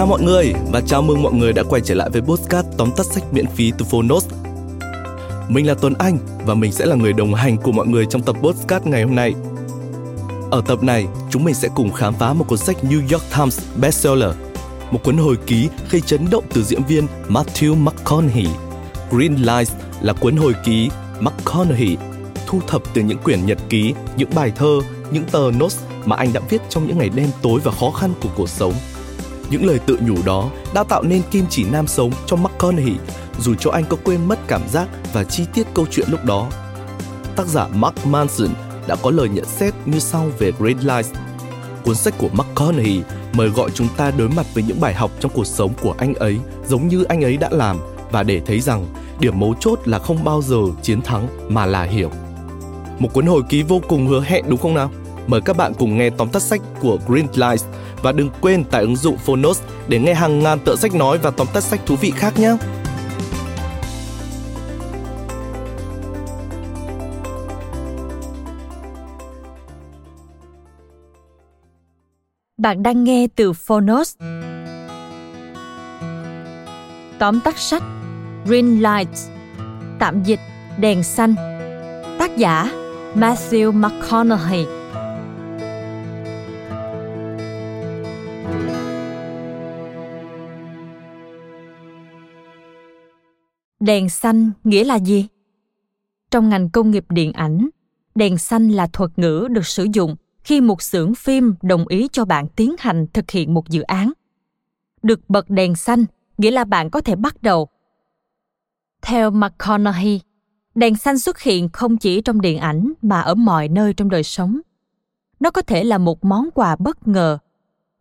Chào mọi người và chào mừng mọi người đã quay trở lại với podcast tóm tắt sách miễn phí từ Phonos. Mình là Tuấn Anh và mình sẽ là người đồng hành của mọi người trong tập podcast ngày hôm nay. Ở tập này, chúng mình sẽ cùng khám phá một cuốn sách New York Times bestseller, một cuốn hồi ký gây chấn động từ diễn viên Matthew McConaughey. Green Lights là cuốn hồi ký McConaughey thu thập từ những quyển nhật ký, những bài thơ, những tờ notes mà anh đã viết trong những ngày đen tối và khó khăn của cuộc sống. Những lời tự nhủ đó đã tạo nên kim chỉ nam sống cho McConaughey, dù cho anh có quên mất cảm giác và chi tiết câu chuyện lúc đó. Tác giả Mark Manson đã có lời nhận xét như sau về Great Lies. Cuốn sách của McConaughey mời gọi chúng ta đối mặt với những bài học trong cuộc sống của anh ấy giống như anh ấy đã làm và để thấy rằng điểm mấu chốt là không bao giờ chiến thắng mà là hiểu. Một cuốn hồi ký vô cùng hứa hẹn đúng không nào? Mời các bạn cùng nghe tóm tắt sách của Green Lights và đừng quên tải ứng dụng Phonos để nghe hàng ngàn tựa sách nói và tóm tắt sách thú vị khác nhé. Bạn đang nghe từ Phonos. Tóm tắt sách Green Lights, Tạm dịch Đèn xanh Tác giả Matthew McConaughey Đèn xanh nghĩa là gì? Trong ngành công nghiệp điện ảnh, đèn xanh là thuật ngữ được sử dụng khi một xưởng phim đồng ý cho bạn tiến hành thực hiện một dự án. Được bật đèn xanh nghĩa là bạn có thể bắt đầu. Theo McConaughey, đèn xanh xuất hiện không chỉ trong điện ảnh mà ở mọi nơi trong đời sống. Nó có thể là một món quà bất ngờ,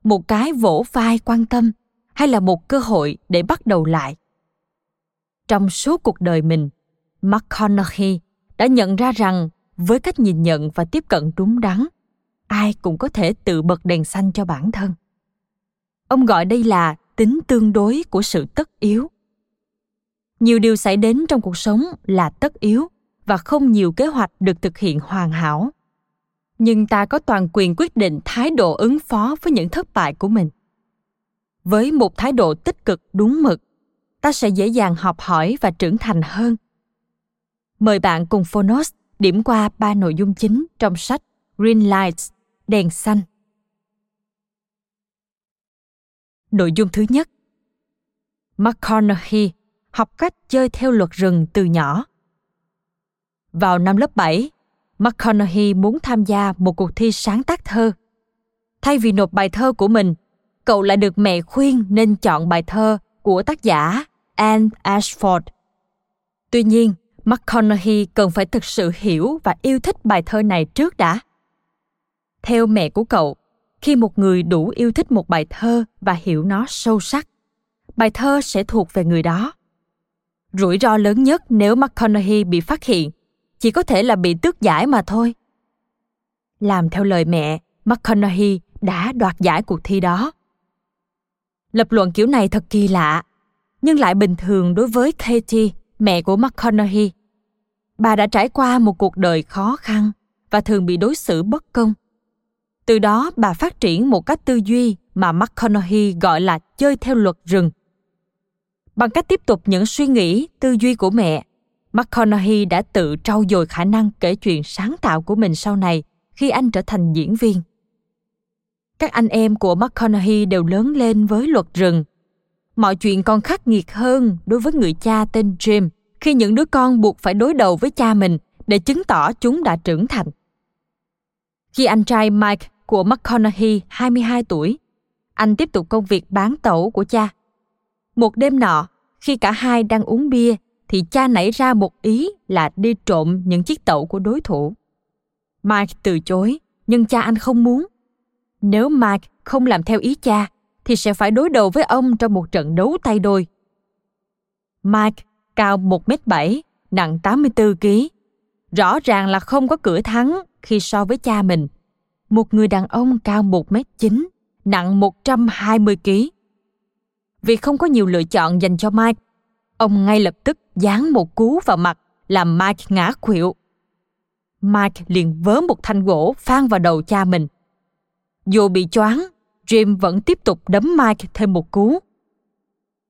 một cái vỗ vai quan tâm hay là một cơ hội để bắt đầu lại. Trong suốt cuộc đời mình, McConaughey đã nhận ra rằng với cách nhìn nhận và tiếp cận đúng đắn, ai cũng có thể tự bật đèn xanh cho bản thân. Ông gọi đây là tính tương đối của sự tất yếu. Nhiều điều xảy đến trong cuộc sống là tất yếu và không nhiều kế hoạch được thực hiện hoàn hảo. Nhưng ta có toàn quyền quyết định thái độ ứng phó với những thất bại của mình. Với một thái độ tích cực đúng mực, ta sẽ dễ dàng học hỏi và trưởng thành hơn. Mời bạn cùng Phonos điểm qua ba nội dung chính trong sách Green Lights, đèn xanh. Nội dung thứ nhất McConaughey học cách chơi theo luật rừng từ nhỏ. Vào năm lớp 7, McConaughey muốn tham gia một cuộc thi sáng tác thơ. Thay vì nộp bài thơ của mình, cậu lại được mẹ khuyên nên chọn bài thơ của tác giả Anne Ashford. Tuy nhiên, McConaughey cần phải thực sự hiểu và yêu thích bài thơ này trước đã. Theo mẹ của cậu, khi một người đủ yêu thích một bài thơ và hiểu nó sâu sắc, bài thơ sẽ thuộc về người đó. Rủi ro lớn nhất nếu McConaughey bị phát hiện chỉ có thể là bị tước giải mà thôi. Làm theo lời mẹ, McConaughey đã đoạt giải cuộc thi đó. Lập luận kiểu này thật kỳ lạ, nhưng lại bình thường đối với Katie, mẹ của McConaughey. Bà đã trải qua một cuộc đời khó khăn và thường bị đối xử bất công. Từ đó bà phát triển một cách tư duy mà McConaughey gọi là chơi theo luật rừng. Bằng cách tiếp tục những suy nghĩ, tư duy của mẹ, McConaughey đã tự trau dồi khả năng kể chuyện sáng tạo của mình sau này khi anh trở thành diễn viên. Các anh em của McConaughey đều lớn lên với luật rừng. Mọi chuyện còn khắc nghiệt hơn đối với người cha tên Jim khi những đứa con buộc phải đối đầu với cha mình để chứng tỏ chúng đã trưởng thành. Khi anh trai Mike của McConaughey 22 tuổi, anh tiếp tục công việc bán tẩu của cha. Một đêm nọ, khi cả hai đang uống bia thì cha nảy ra một ý là đi trộm những chiếc tẩu của đối thủ. Mike từ chối, nhưng cha anh không muốn. Nếu Mike không làm theo ý cha, thì sẽ phải đối đầu với ông trong một trận đấu tay đôi. Mike cao 1m7, nặng 84 kg. Rõ ràng là không có cửa thắng khi so với cha mình. Một người đàn ông cao 1m9, nặng 120 kg. Vì không có nhiều lựa chọn dành cho Mike, ông ngay lập tức giáng một cú vào mặt làm Mike ngã khuỵu. Mike liền vớ một thanh gỗ phang vào đầu cha mình. Dù bị choáng, Jim vẫn tiếp tục đấm Mike thêm một cú.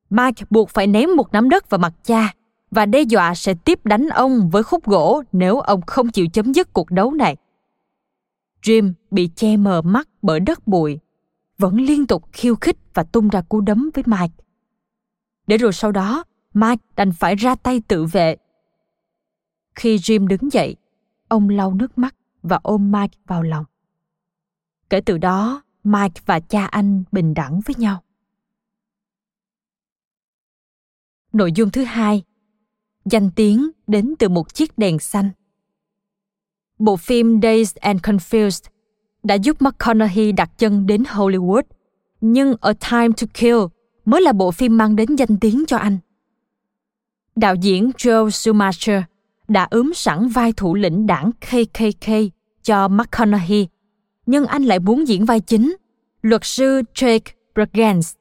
Mike buộc phải ném một nắm đất vào mặt cha và đe dọa sẽ tiếp đánh ông với khúc gỗ nếu ông không chịu chấm dứt cuộc đấu này. Jim bị che mờ mắt bởi đất bụi, vẫn liên tục khiêu khích và tung ra cú đấm với Mike. Để rồi sau đó, Mike đành phải ra tay tự vệ. Khi Jim đứng dậy, ông lau nước mắt và ôm Mike vào lòng. Kể từ đó, Mike và cha anh bình đẳng với nhau. Nội dung thứ hai, danh tiếng đến từ một chiếc đèn xanh. Bộ phim Dazed and Confused đã giúp McConaughey đặt chân đến Hollywood, nhưng A Time to Kill mới là bộ phim mang đến danh tiếng cho anh. Đạo diễn Joe Schumacher đã ướm sẵn vai thủ lĩnh đảng KKK cho McConaughey, nhưng anh lại muốn diễn vai chính, luật sư Jake Bragans.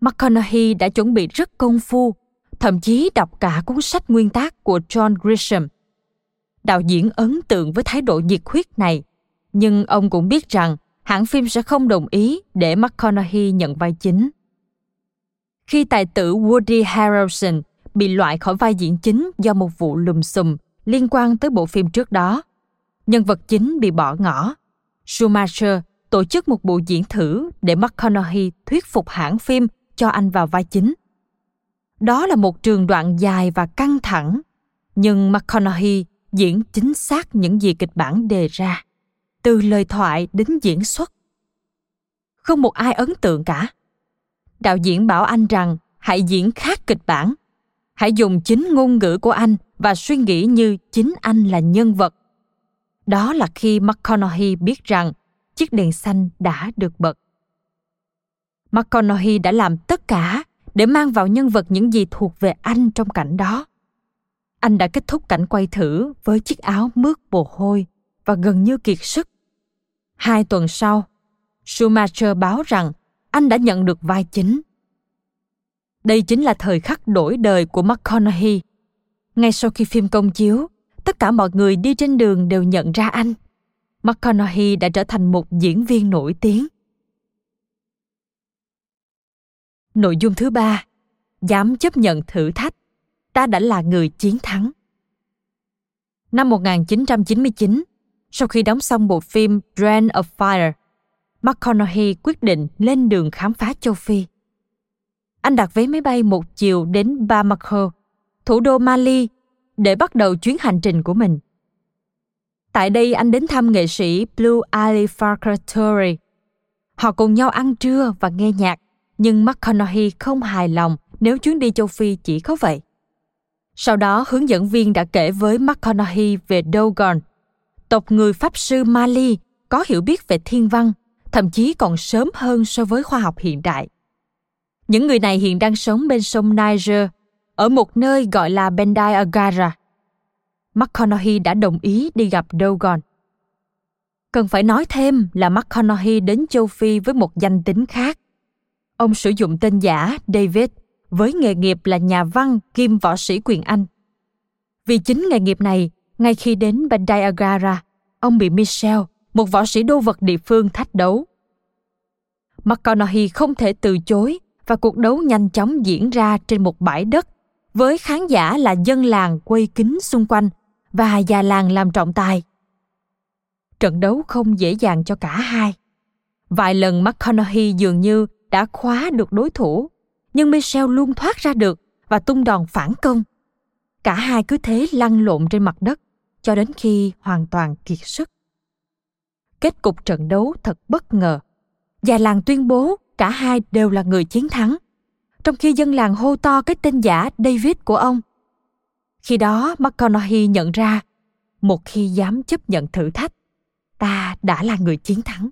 McConaughey đã chuẩn bị rất công phu, thậm chí đọc cả cuốn sách nguyên tác của John Grisham. Đạo diễn ấn tượng với thái độ nhiệt huyết này, nhưng ông cũng biết rằng hãng phim sẽ không đồng ý để McConaughey nhận vai chính. Khi tài tử Woody Harrelson bị loại khỏi vai diễn chính do một vụ lùm xùm liên quan tới bộ phim trước đó, nhân vật chính bị bỏ ngỏ. Schumacher tổ chức một buổi diễn thử để McConaughey thuyết phục hãng phim cho anh vào vai chính. Đó là một trường đoạn dài và căng thẳng, nhưng McConaughey diễn chính xác những gì kịch bản đề ra, từ lời thoại đến diễn xuất. Không một ai ấn tượng cả. Đạo diễn bảo anh rằng hãy diễn khác kịch bản. Hãy dùng chính ngôn ngữ của anh và suy nghĩ như chính anh là nhân vật. Đó là khi McConaughey biết rằng chiếc đèn xanh đã được bật. McConaughey đã làm tất cả để mang vào nhân vật những gì thuộc về anh trong cảnh đó. Anh đã kết thúc cảnh quay thử với chiếc áo mướt mồ hôi và gần như kiệt sức. Hai tuần sau, Schumacher báo rằng anh đã nhận được vai chính. Đây chính là thời khắc đổi đời của McConaughey. Ngay sau khi phim công chiếu, tất cả mọi người đi trên đường đều nhận ra anh. McConaughey đã trở thành một diễn viên nổi tiếng. Nội dung thứ ba, dám chấp nhận thử thách, ta đã là người chiến thắng. Năm 1999, sau khi đóng xong bộ phim Drain of Fire, McConaughey quyết định lên đường khám phá châu Phi. Anh đặt vé máy bay một chiều đến Bamako, thủ đô Mali, để bắt đầu chuyến hành trình của mình. Tại đây anh đến thăm nghệ sĩ Blue Ali Farker Họ cùng nhau ăn trưa và nghe nhạc, nhưng McConaughey không hài lòng nếu chuyến đi châu Phi chỉ có vậy. Sau đó, hướng dẫn viên đã kể với McConaughey về Dogon, tộc người Pháp sư Mali có hiểu biết về thiên văn, thậm chí còn sớm hơn so với khoa học hiện đại. Những người này hiện đang sống bên sông Niger, ở một nơi gọi là Bendai Agara. McConaughey đã đồng ý đi gặp Dogon. Cần phải nói thêm là McConaughey đến châu Phi với một danh tính khác. Ông sử dụng tên giả David với nghề nghiệp là nhà văn kim võ sĩ quyền Anh. Vì chính nghề nghiệp này, ngay khi đến Bandai Agara, ông bị Michel, một võ sĩ đô vật địa phương thách đấu. McConaughey không thể từ chối và cuộc đấu nhanh chóng diễn ra trên một bãi đất với khán giả là dân làng quay kính xung quanh và già làng làm trọng tài. Trận đấu không dễ dàng cho cả hai. Vài lần McConaughey dường như đã khóa được đối thủ, nhưng Michelle luôn thoát ra được và tung đòn phản công. Cả hai cứ thế lăn lộn trên mặt đất cho đến khi hoàn toàn kiệt sức. Kết cục trận đấu thật bất ngờ. Già làng tuyên bố cả hai đều là người chiến thắng, trong khi dân làng hô to cái tên giả David của ông. Khi đó McConaughey nhận ra, một khi dám chấp nhận thử thách, ta đã là người chiến thắng.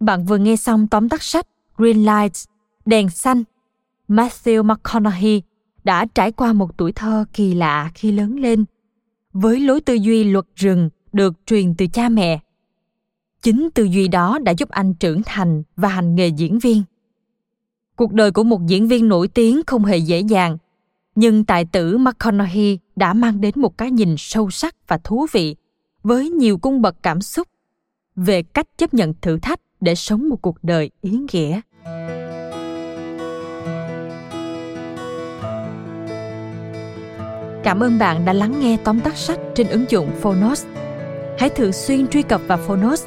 Bạn vừa nghe xong tóm tắt sách Green Lights, Đèn Xanh. Matthew McConaughey đã trải qua một tuổi thơ kỳ lạ khi lớn lên, với lối tư duy luật rừng được truyền từ cha mẹ. Chính tư duy đó đã giúp anh trưởng thành và hành nghề diễn viên. Cuộc đời của một diễn viên nổi tiếng không hề dễ dàng, nhưng tài tử McConaughey đã mang đến một cái nhìn sâu sắc và thú vị với nhiều cung bậc cảm xúc về cách chấp nhận thử thách để sống một cuộc đời ý nghĩa Cảm ơn bạn đã lắng nghe tóm tắt sách trên ứng dụng Phonos. Hãy thường xuyên truy cập vào Phonos